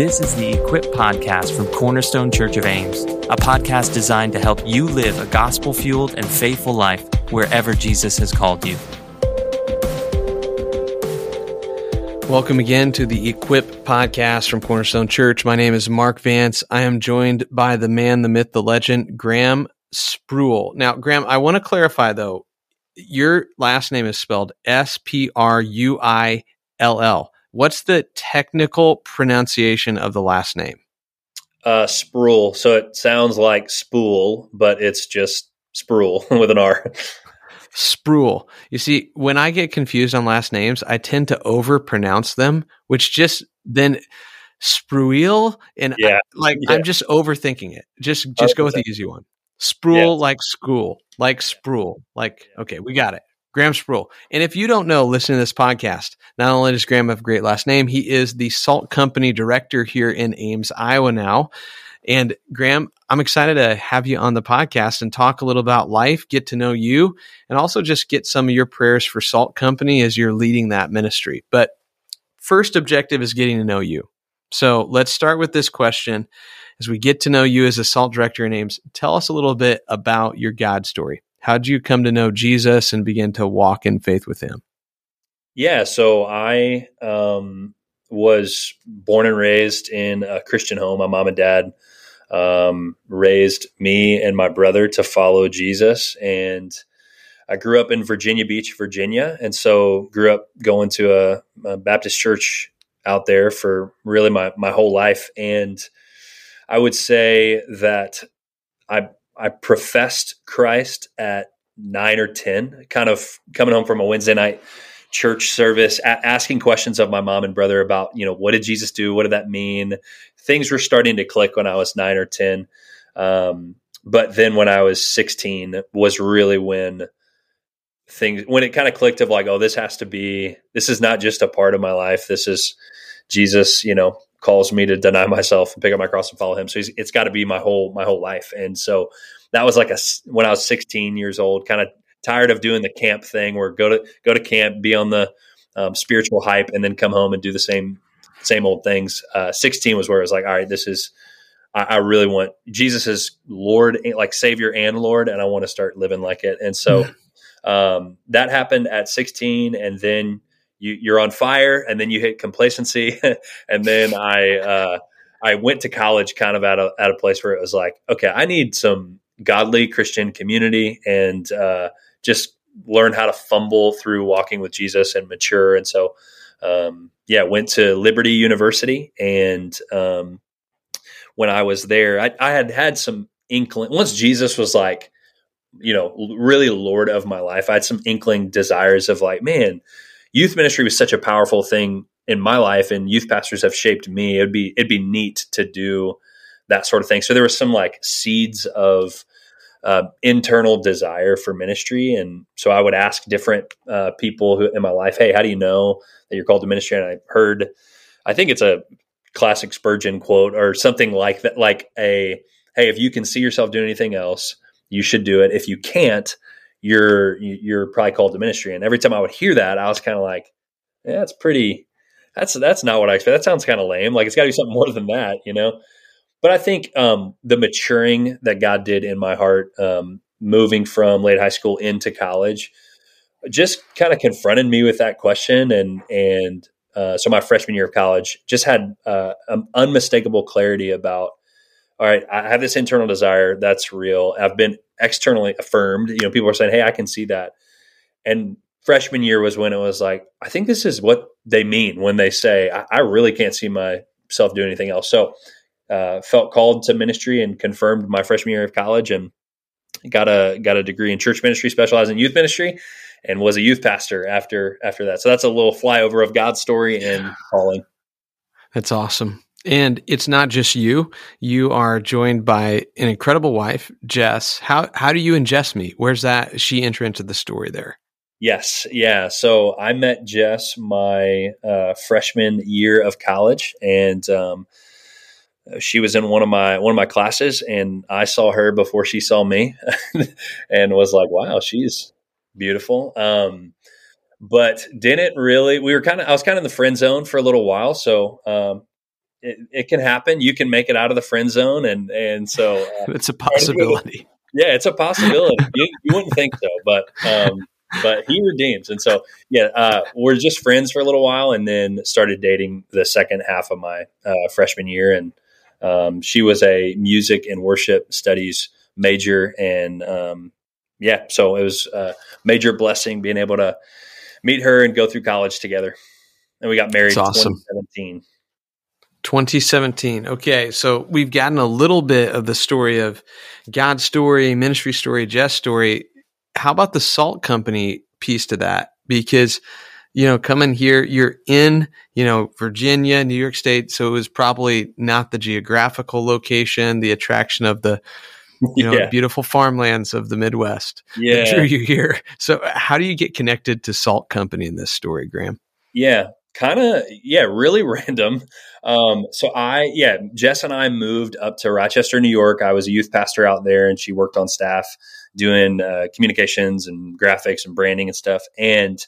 This is the Equip Podcast from Cornerstone Church of Ames, a podcast designed to help you live a gospel fueled and faithful life wherever Jesus has called you. Welcome again to the Equip Podcast from Cornerstone Church. My name is Mark Vance. I am joined by the man, the myth, the legend, Graham Spruill. Now, Graham, I want to clarify though, your last name is spelled S P R U I L L. What's the technical pronunciation of the last name? Uh, Spruill. So it sounds like spool, but it's just Spruill with an R. Spruill. You see, when I get confused on last names, I tend to overpronounce them, which just then Spruill and Yeah. I, like Yeah. I'm just overthinking it. Just just go with the easy one. Spruill Yeah. like school, like Spruill, like okay, we got it. Graham Spruill. And if you don't know, listen to this podcast. Not only does Graham have a great last name, he is the Salt Company director here in Ames, Iowa now. And Graham, I'm excited to have you on the podcast and talk a little about life, get to know you, and also just get some of your prayers for Salt Company as you're leading that ministry. But first objective is getting to know you. So let's start with this question. As we get to know you as a Salt director in Ames, tell us a little bit about your God story. How did you come to know Jesus and begin to walk in faith with him? Yeah. So I um, was born and raised in a Christian home. My mom and dad um, raised me and my brother to follow Jesus. And I grew up in Virginia Beach, Virginia. And so grew up going to a, a Baptist church out there for really my, my whole life. And I would say that I I professed Christ at nine or ten, kind of coming home from a Wednesday night church service, a- asking questions of my mom and brother about you know what did Jesus do, what did that mean. Things were starting to click when I was nine or ten, um, but then when I was sixteen was really when things when it kind of clicked of like oh this has to be this is not just a part of my life. This is Jesus you know calls me to deny myself and pick up my cross and follow him. So he's, it's got to be my whole my whole life. And so that was like a when I was 16 years old, kind of tired of doing the camp thing where go to go to camp, be on the um, spiritual hype, and then come home and do the same same old things. Uh, 16 was where I was like, all right, this is I, I really want Jesus is Lord, like Savior and Lord, and I want to start living like it. And so um, that happened at 16, and then you, you're on fire, and then you hit complacency, and then I uh, I went to college kind of at a at a place where it was like, okay, I need some godly Christian community and uh, just learn how to fumble through walking with Jesus and mature. And so, um, yeah, went to Liberty University, and um, when I was there, I, I had had some inkling. Once Jesus was like, you know, really Lord of my life, I had some inkling desires of like, man youth ministry was such a powerful thing in my life and youth pastors have shaped me. It'd be it'd be neat to do that sort of thing. So there was some like seeds of uh, internal desire for ministry and so i would ask different uh, people who in my life hey how do you know that you're called to ministry? And i heard i think it's a classic spurgeon quote or something like that like a hey if you can see yourself doing anything else you should do it. If you can't you're you're probably called to ministry. And every time I would hear that, I was kind of like, yeah, that's pretty. That's that's not what I expect. That sounds kind of lame. Like it's got to be something more than that, you know. But I think um, the maturing that God did in my heart, um, moving from late high school into college, just kind of confronted me with that question. And and uh, so my freshman year of college just had uh, an unmistakable clarity about all right, I have this internal desire that's real. I've been externally affirmed. You know, people are saying, "Hey, I can see that." And freshman year was when it was like, I think this is what they mean when they say, "I, I really can't see myself doing anything else." So, uh, felt called to ministry and confirmed my freshman year of college, and got a got a degree in church ministry, specialized in youth ministry, and was a youth pastor after after that. So that's a little flyover of God's story and calling. That's awesome. And it's not just you. You are joined by an incredible wife, Jess. How how do you and Jess meet? Where's that she enter into the story there? Yes, yeah. So I met Jess my uh, freshman year of college, and um, she was in one of my one of my classes, and I saw her before she saw me, and was like, "Wow, she's beautiful." Um, but didn't really. We were kind of. I was kind of in the friend zone for a little while, so um, it, it, can happen. You can make it out of the friend zone, and and so uh, it's a possibility. Yeah, it's a possibility. you, you, wouldn't think so, but um, but he redeems, and so yeah, uh, we're just friends for a little while, and then started dating the second half of my uh, freshman year, and um, she was a music and worship studies major, and um, yeah, so it was a major blessing being able to meet her and go through college together, and we got married. That's awesome. 2017. 2017. Okay, so we've gotten a little bit of the story of God's story, ministry story, Jess story. How about the salt company piece to that? Because you know, coming here, you're in, you know, Virginia, New York State, so it was probably not the geographical location, the attraction of the you know, yeah. beautiful farmlands of the Midwest. Yeah. That drew you here. So how do you get connected to Salt Company in this story, Graham? Yeah kind of yeah really random um, so i yeah jess and i moved up to rochester new york. I was a youth pastor out there and she worked on staff doing uh, communications and graphics and branding and stuff. And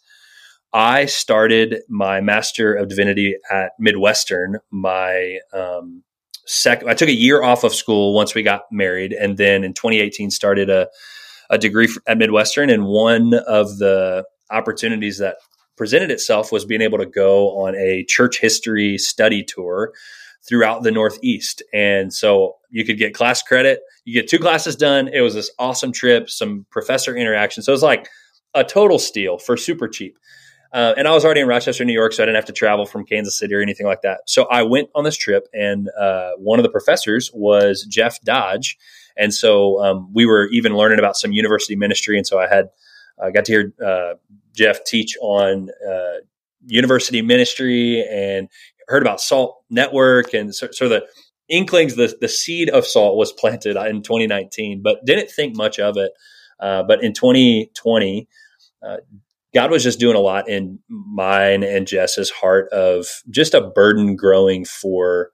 i started my master of divinity at midwestern my um, second i took a year off of school once we got married and then in 2018 started a, a degree at midwestern. And one of the opportunities that presented itself was being able to go on a church history study tour throughout the Northeast. And so you could get class credit, you get two classes done. It was this awesome trip, some professor interaction. So it was like a total steal for super cheap. Uh, and I was already in Rochester, New York, so I didn't have to travel from Kansas City or anything like that. So I went on this trip, and uh, one of the professors was Jeff Dodge. And so um, we were even learning about some university ministry. And so I had I got to hear uh, Jeff teach on uh, university ministry and heard about Salt Network and so, of the inklings, the, the seed of salt was planted in 2019, but didn't think much of it. Uh, but in 2020, uh, God was just doing a lot in mine and Jess's heart of just a burden growing for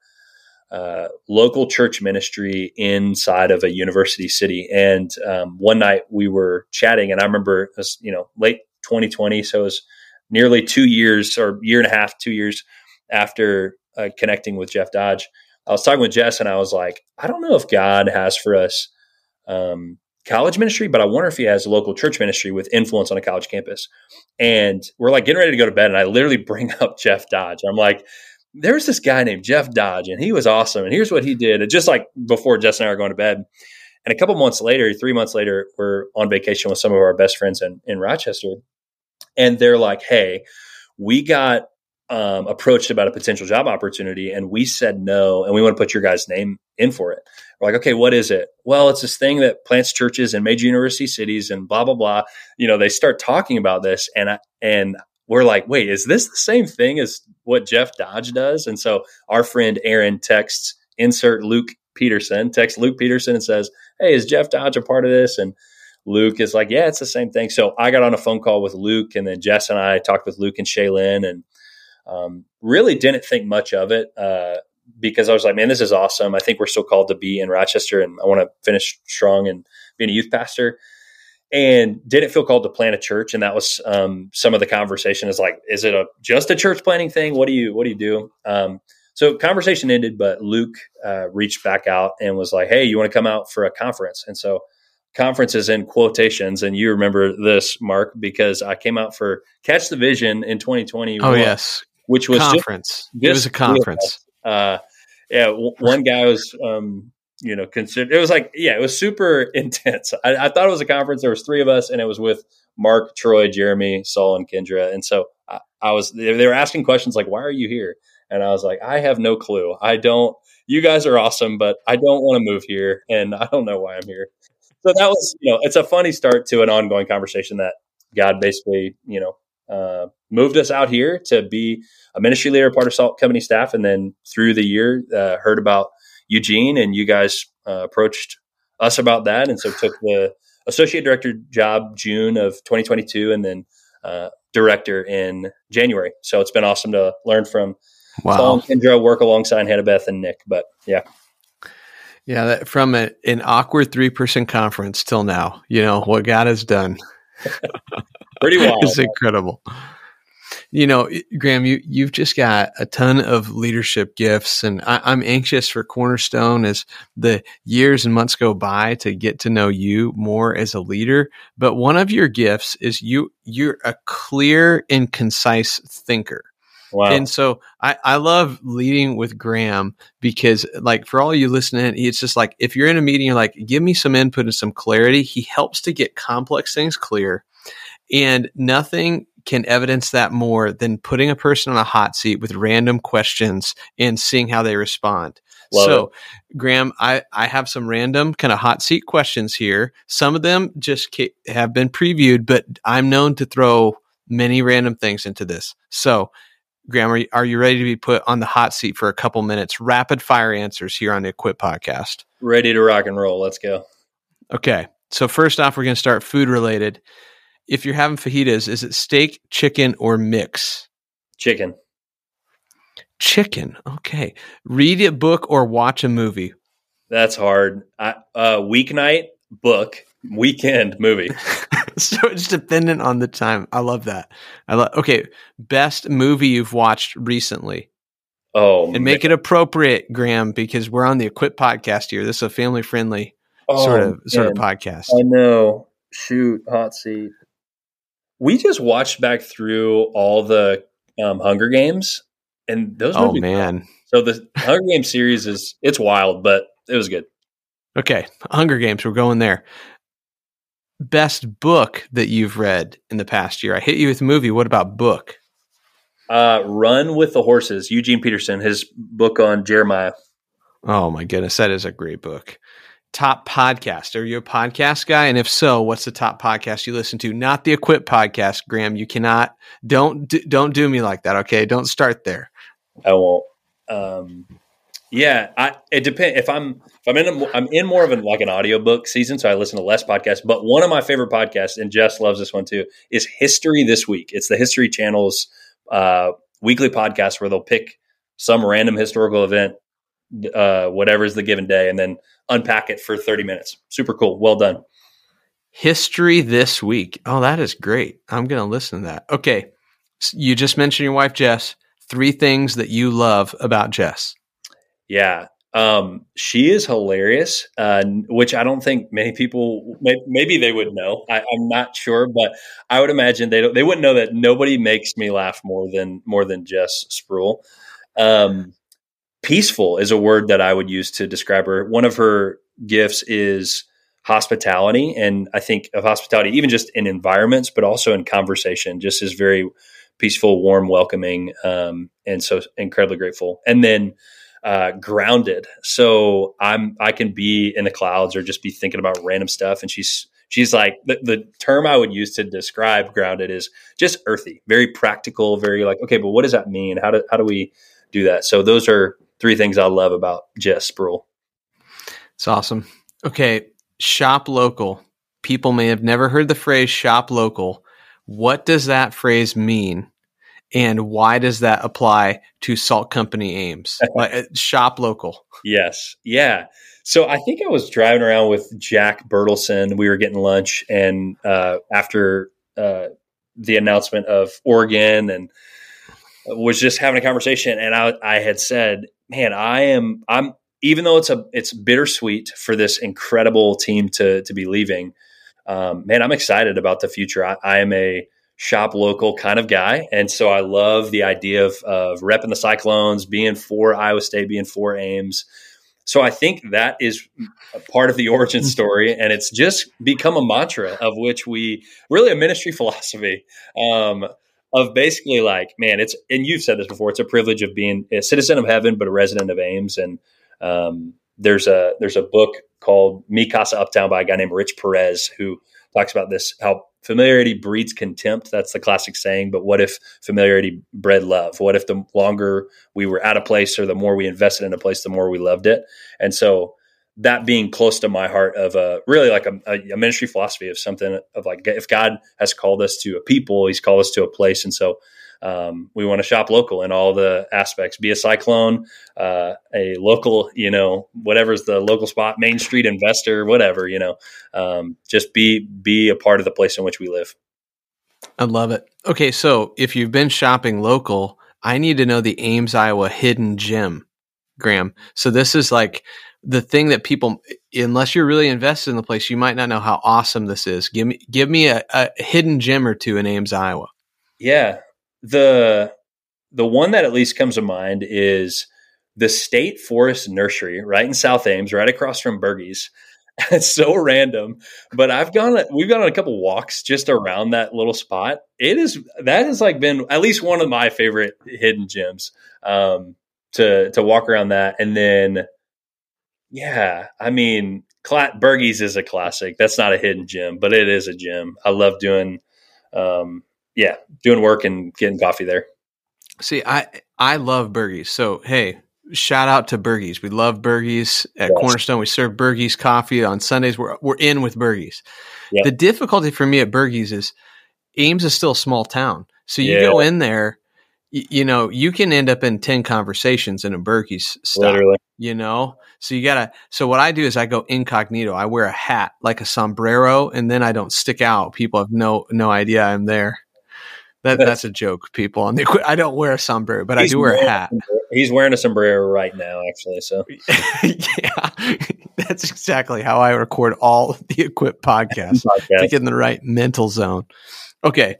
uh, local church ministry inside of a university city. And um, one night we were chatting, and I remember, it was, you know, late 2020. So it was nearly two years or year and a half, two years after uh, connecting with Jeff Dodge. I was talking with Jess and I was like, I don't know if God has for us um, college ministry, but I wonder if he has a local church ministry with influence on a college campus. And we're like getting ready to go to bed. And I literally bring up Jeff Dodge. I'm like, there's this guy named Jeff Dodge and he was awesome. And here's what he did. Just like before Jess and I were going to bed. And a couple months later, three months later, we're on vacation with some of our best friends in, in Rochester and they're like, "Hey, we got um, approached about a potential job opportunity, and we said no, and we want to put your guy's name in for it." We're like, "Okay, what is it?" Well, it's this thing that plants churches in major university cities, and blah blah blah. You know, they start talking about this, and I, and we're like, "Wait, is this the same thing as what Jeff Dodge does?" And so our friend Aaron texts insert Luke Peterson, texts Luke Peterson and says, "Hey, is Jeff Dodge a part of this?" And Luke is like, yeah, it's the same thing. So I got on a phone call with Luke, and then Jess and I talked with Luke and Shaylin, and um, really didn't think much of it uh, because I was like, man, this is awesome. I think we're still called to be in Rochester, and I want to finish strong and being a youth pastor. And didn't feel called to plant a church, and that was um, some of the conversation. Is like, is it a just a church planning thing? What do you what do you do? Um, so conversation ended, but Luke uh, reached back out and was like, "Hey, you want to come out for a conference?" And so conferences in quotations, and you remember this, Mark, because I came out for Catch the Vision in 2020. Oh yes, which was conference. Just, it was a conference. Uh, yeah, w- one guy was, um, you know, consider It was like, yeah, it was super intense. I, I, thought it was a conference. There was three of us, and it was with Mark, Troy, Jeremy, Saul, and Kendra. And so I, I was. They were asking questions like, "Why are you here?" And I was like, "I have no clue. I don't." You guys are awesome, but I don't want to move here, and I don't know why I'm here so that was, you know, it's a funny start to an ongoing conversation that God basically, you know, uh, moved us out here to be a ministry leader, part of Salt Company staff, and then through the year uh, heard about Eugene, and you guys uh, approached us about that, and so took the associate director job June of 2022, and then uh, director in January. So it's been awesome to learn from wow. Saul and Kendra, work alongside Hannah Beth and Nick. But yeah. Yeah, that, from a, an awkward three person conference till now, you know what God has done. Pretty wild. it's incredible. You know, Graham, you you've just got a ton of leadership gifts, and I, am anxious for Cornerstone as the years and months go by to get to know you more as a leader. But one of your gifts is you you're a clear and concise thinker. Wow. And so I, I love leading with Graham because like for all you listening, it's just like if you're in a meeting, you're like, give me some input and some clarity. He helps to get complex things clear. And nothing can evidence that more than putting a person on a hot seat with random questions and seeing how they respond. Love so, it. Graham, I, I have some random kind of hot seat questions here. Some of them just have been previewed, but I'm known to throw many random things into this. So, Graham, are you, are you ready to be put on the hot seat for a couple minutes? Rapid fire answers here on the Equip podcast. Ready to rock and roll. Let's go. Okay. So, first off, we're going to start food related. If you're having fajitas, is it steak, chicken, or mix? Chicken. Chicken. Okay. Read a book or watch a movie. That's hard. I, uh, weeknight, book, weekend, movie. so it's dependent on the time. I love that. I love. Okay, best movie you've watched recently. Oh, and make it appropriate, Graham, because we're on the Equip podcast here. This is a family friendly oh, sort of man. sort of podcast. I know. Shoot, hot seat. We just watched back through all the um, Hunger Games, and those. Oh man! So the Hunger Games series is it's wild, but it was good. Okay, Hunger Games. We're going there best book that you've read in the past year? I hit you with movie. What about book? Uh, Run with the Horses, Eugene Peterson, his book on Jeremiah. Oh my goodness, that is a great book. Top podcast. Are you a podcast guy? And if so, what's the top podcast you listen to? Not the Equip podcast, Graham. You cannot. Don't don't do me like that. Okay, don't start there. I won't. Um, yeah, I, it depends. If I'm if I'm in a, I'm in more of an like an audiobook season, so I listen to less podcasts. But one of my favorite podcasts, and Jess loves this one too, is History This Week. It's the History Channel's uh, weekly podcast where they'll pick some random historical event, uh, whatever is the given day, and then unpack it for 30 minutes. Super cool. Well done. History This Week. Oh, that is great. I'm going to listen to that. Okay, you just mentioned your wife Jess. Three things that you love about Jess. Yeah. Um, she is hilarious, uh, which I don't think many people, may, maybe they would know. I, am not sure, but I would imagine they don't, they wouldn't know that nobody makes me laugh more than, more than Jess Spruill. Um, peaceful is a word that I would use to describe her. One of her gifts is hospitality. And I think of hospitality, even just in environments, but also in conversation, just is very peaceful, warm, welcoming. Um, and so incredibly grateful. And then, uh, grounded. So I'm I can be in the clouds or just be thinking about random stuff. And she's she's like the, the term I would use to describe grounded is just earthy, very practical, very like okay, but what does that mean? How do how do we do that? So those are three things I love about Jess Spruill. It's awesome. Okay, shop local. People may have never heard the phrase shop local. What does that phrase mean? and why does that apply to salt company Ames uh, shop local yes yeah so i think i was driving around with jack bertelsen we were getting lunch and uh, after uh, the announcement of oregon and was just having a conversation and I, I had said man i am i'm even though it's a it's bittersweet for this incredible team to to be leaving um, man i'm excited about the future I, I am a shop local kind of guy. And so I love the idea of, of repping the Cyclones, being for Iowa State, being for Ames. So I think that is part of the origin story, and it's just become a mantra of which we really a ministry philosophy um, of basically like, man, it's and you've said this before. It's a privilege of being a citizen of heaven, but a resident of Ames. And um, there's a there's a book called Mi Casa Uptown by a guy named Rich Perez who talks about this how familiarity breeds contempt. That's the classic saying. But what if familiarity bred love? What if the longer we were at a place or the more we invested in a place, the more we loved it? And so that being close to my heart of a really like a, a, ministry philosophy of something of like if God has called us to a people, He's called us to a place, and so um, we want to shop local in all the aspects. Be a cyclone, uh, a local, you know, whatever's the local spot, Main Street investor, whatever, you know. Um, just be be a part of the place in which we live. I love it. Okay, so if you've been shopping local, I need to know the Ames, Iowa hidden gem, Graham. So this is like the thing that people, unless you're really invested in the place, you might not know how awesome this is. Give me, give me a, a hidden gem or two in Ames, Iowa. Yeah, the the one that at least comes to mind is the State Forest Nursery, right in South Ames, right across from Bergey's. It's so random, but I've gone. We've gone on a couple walks just around that little spot. It is that has like been at least one of my favorite hidden gems um, to to walk around that, and then yeah, I mean, Cla- Bergey's is a classic. That's not a hidden gem, but it is a gem. I love doing, um, yeah, doing work and getting coffee there. See, I I love Bergey's. So hey, shout out to Bergey's. We love Bergey's at yes. Cornerstone. We serve Bergey's coffee on Sundays. We're we're in with Bergey's. Yep. The difficulty for me at Bergey's is Ames is still a small town. So you yeah. go in there, you, you, know, you can end up in 10 conversations in a Bergey's stop, Literally. you know? So you gotta, so what I do is I go incognito. I wear a hat like a sombrero and then I don't stick out. People have no, no idea I'm there. That, that's a joke, people. On the I don't wear a sombrero, but I do wear a hat. He's wearing a sombrero right now, actually. So, yeah, that's exactly how I record all the Equip podcasts podcast. to get in the right mental zone. Okay,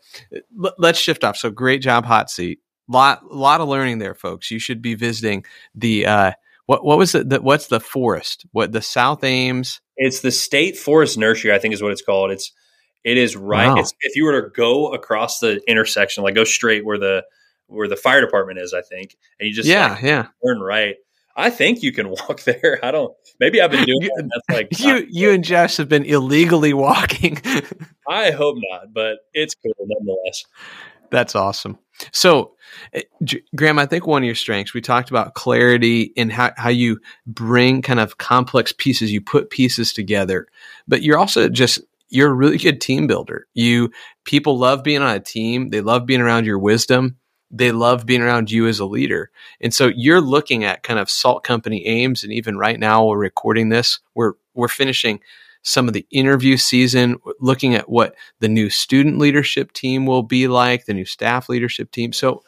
L- let's shift off. So, great job, hot seat. Lot, lot of learning there, folks. You should be visiting the uh, what what was it? The, what's the forest? What the South Ames? It's the State Forest Nursery, I think, is what it's called. It's it is right. Wow. if you were to go across the intersection, like go straight where the where the fire department is, I think, and you just yeah like, yeah turn right. I think you can walk there. I don't. Maybe I've been doing you, that. That's like you. You and Josh have been illegally walking. I hope not, but it's cool nonetheless. That's awesome. So, eh, Graham, I think one of your strengths, we talked about clarity and how, how you bring kind of complex pieces, you put pieces together, but you're also just you're a really good team builder. You people love being on a team. They love being around your wisdom. They love being around you as a leader. And so you're looking at kind of Salt Company Ames. and even right now we're recording this. We're we're finishing some of the interview season, looking at what the new student leadership team will be like, the new staff leadership team. So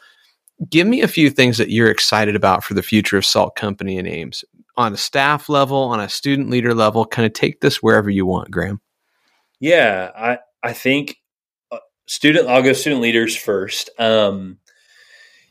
give me a few things that you're excited about for the future of Salt Company and Ames on a staff level, on a student leader level. Kind of take this wherever you want, Graham. Yeah, I I think uh, student. I'll go student leaders first. Um,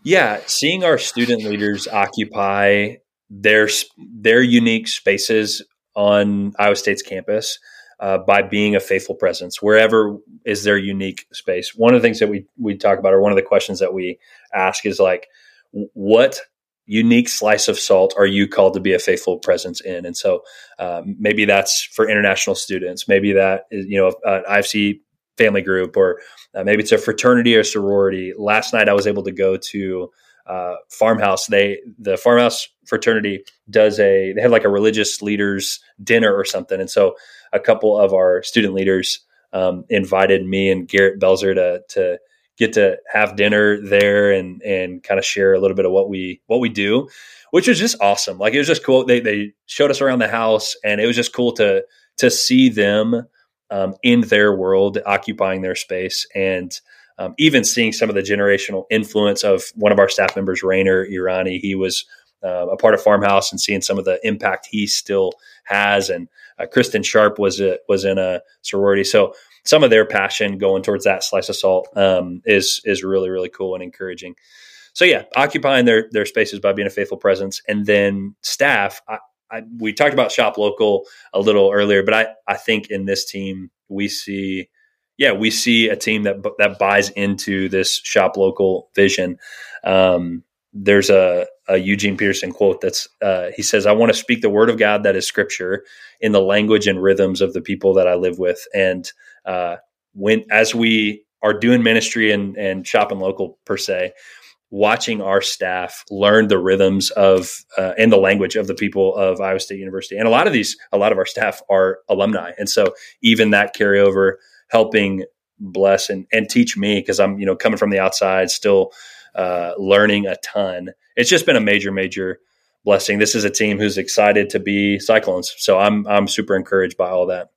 yeah, seeing our student leaders occupy their their unique spaces on Iowa State's campus uh, by being a faithful presence wherever is their unique space. One of the things that we we talk about, or one of the questions that we ask, is like, what unique slice of salt are you called to be a faithful presence in? And so um, maybe that's for international students. Maybe that is, you know, an IFC family group, or uh, maybe it's a fraternity or sorority. Last night I was able to go to uh, farmhouse. They the farmhouse fraternity does a they have like a religious leaders dinner or something, and so a couple of our student leaders um, invited me and Garrett Belzer to to get to have dinner there and and kind of share a little bit of what we what we do, which was just awesome. Like it was just cool. They they showed us around the house, and it was just cool to to see them um, in their world, occupying their space, and um, even seeing some of the generational influence of one of our staff members, Rainer Irani. He was uh, a part of Farmhouse, and seeing some of the impact he still has, and uh, Kristen Sharp was a, was in a sorority, so some of their passion going towards that slice of salt um, is is really really cool and encouraging. So yeah, occupying their their spaces by being a faithful presence, and then staff. I, I, we talked about shop local a little earlier, but I I think in this team we see yeah we see a team that that buys into this shop local vision. Um, there's a, a, Eugene Peterson quote that's uh, he says, "I want to speak the word of God that is Scripture in the language and rhythms of the people that I live with." And uh, when as we are doing ministry and and shopping local per se, watching our staff learn the rhythms of uh, and the language of the people of Iowa State University, and a lot of these, a lot of our staff are alumni, and so even that carryover, helping bless and and teach me because I'm you know coming from the outside, still uh, learning a ton. It's just been a major, major blessing. This is a team who's excited to be Cyclones, so I'm I'm super encouraged by all that.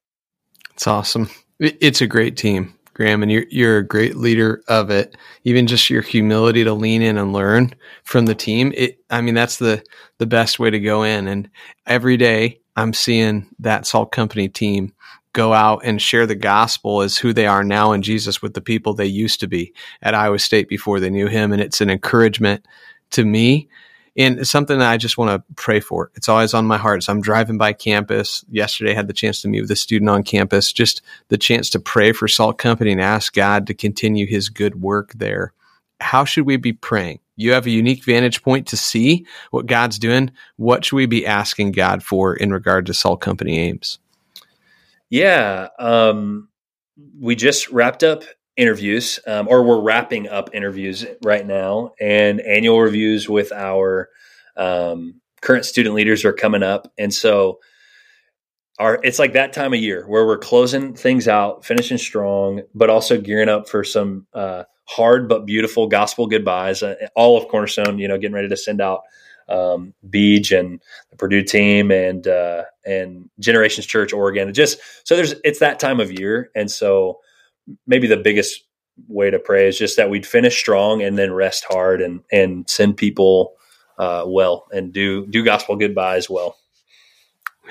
It's awesome. It's a great team. Graham, and you're you're a great leader of it. Even just your humility to lean in and learn from the team. It, I mean, that's the the best way to go in. And every day, I'm seeing that Salt Company team go out and share the gospel as who they are now in Jesus with the people they used to be at Iowa State before they knew Him. And it's an encouragement to me and something that I just want to pray for. It's always on my heart. So I'm driving by campus. Yesterday, I had the chance to meet with a student on campus, just the chance to pray for Salt Company and ask God to continue his good work there. How should we be praying? You have a unique vantage point to see what God's doing. What should we be asking God for in regard to Salt Company Ames? Yeah. Um, we just wrapped up interviews, um, or we're wrapping up interviews right now, and annual reviews with our um, current student leaders are coming up, and so our it's like that time of year where we're closing things out, finishing strong, but also gearing up for some uh, hard but beautiful gospel goodbyes. Uh, all of Cornerstone, you know, getting ready to send out um, Beach and the Purdue team and uh, and Generations Church Oregon. Just so there's it's that time of year, and so maybe the biggest way to pray is just that we'd finish strong and then rest hard and and send people uh, well and do do gospel goodbye as well.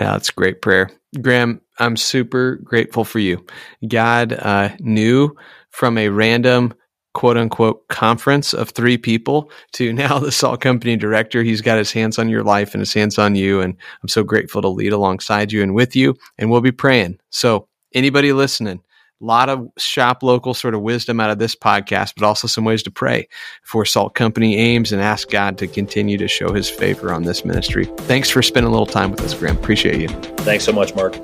Yeah, that's great prayer, Graham. I'm super grateful for you. God uh, knew from a random quote unquote conference of three people to now the salt company director. He's got his hands on your life and his hands on you. And I'm so grateful to lead alongside you and with you. And we'll be praying. So, anybody listening, a lot of shop local sort of wisdom out of this podcast, but also some ways to pray for Salt Company Ames and ask God to continue to show his favor on this ministry. Thanks for spending a little time with us, Graham. Appreciate you. Thanks so much, Mark.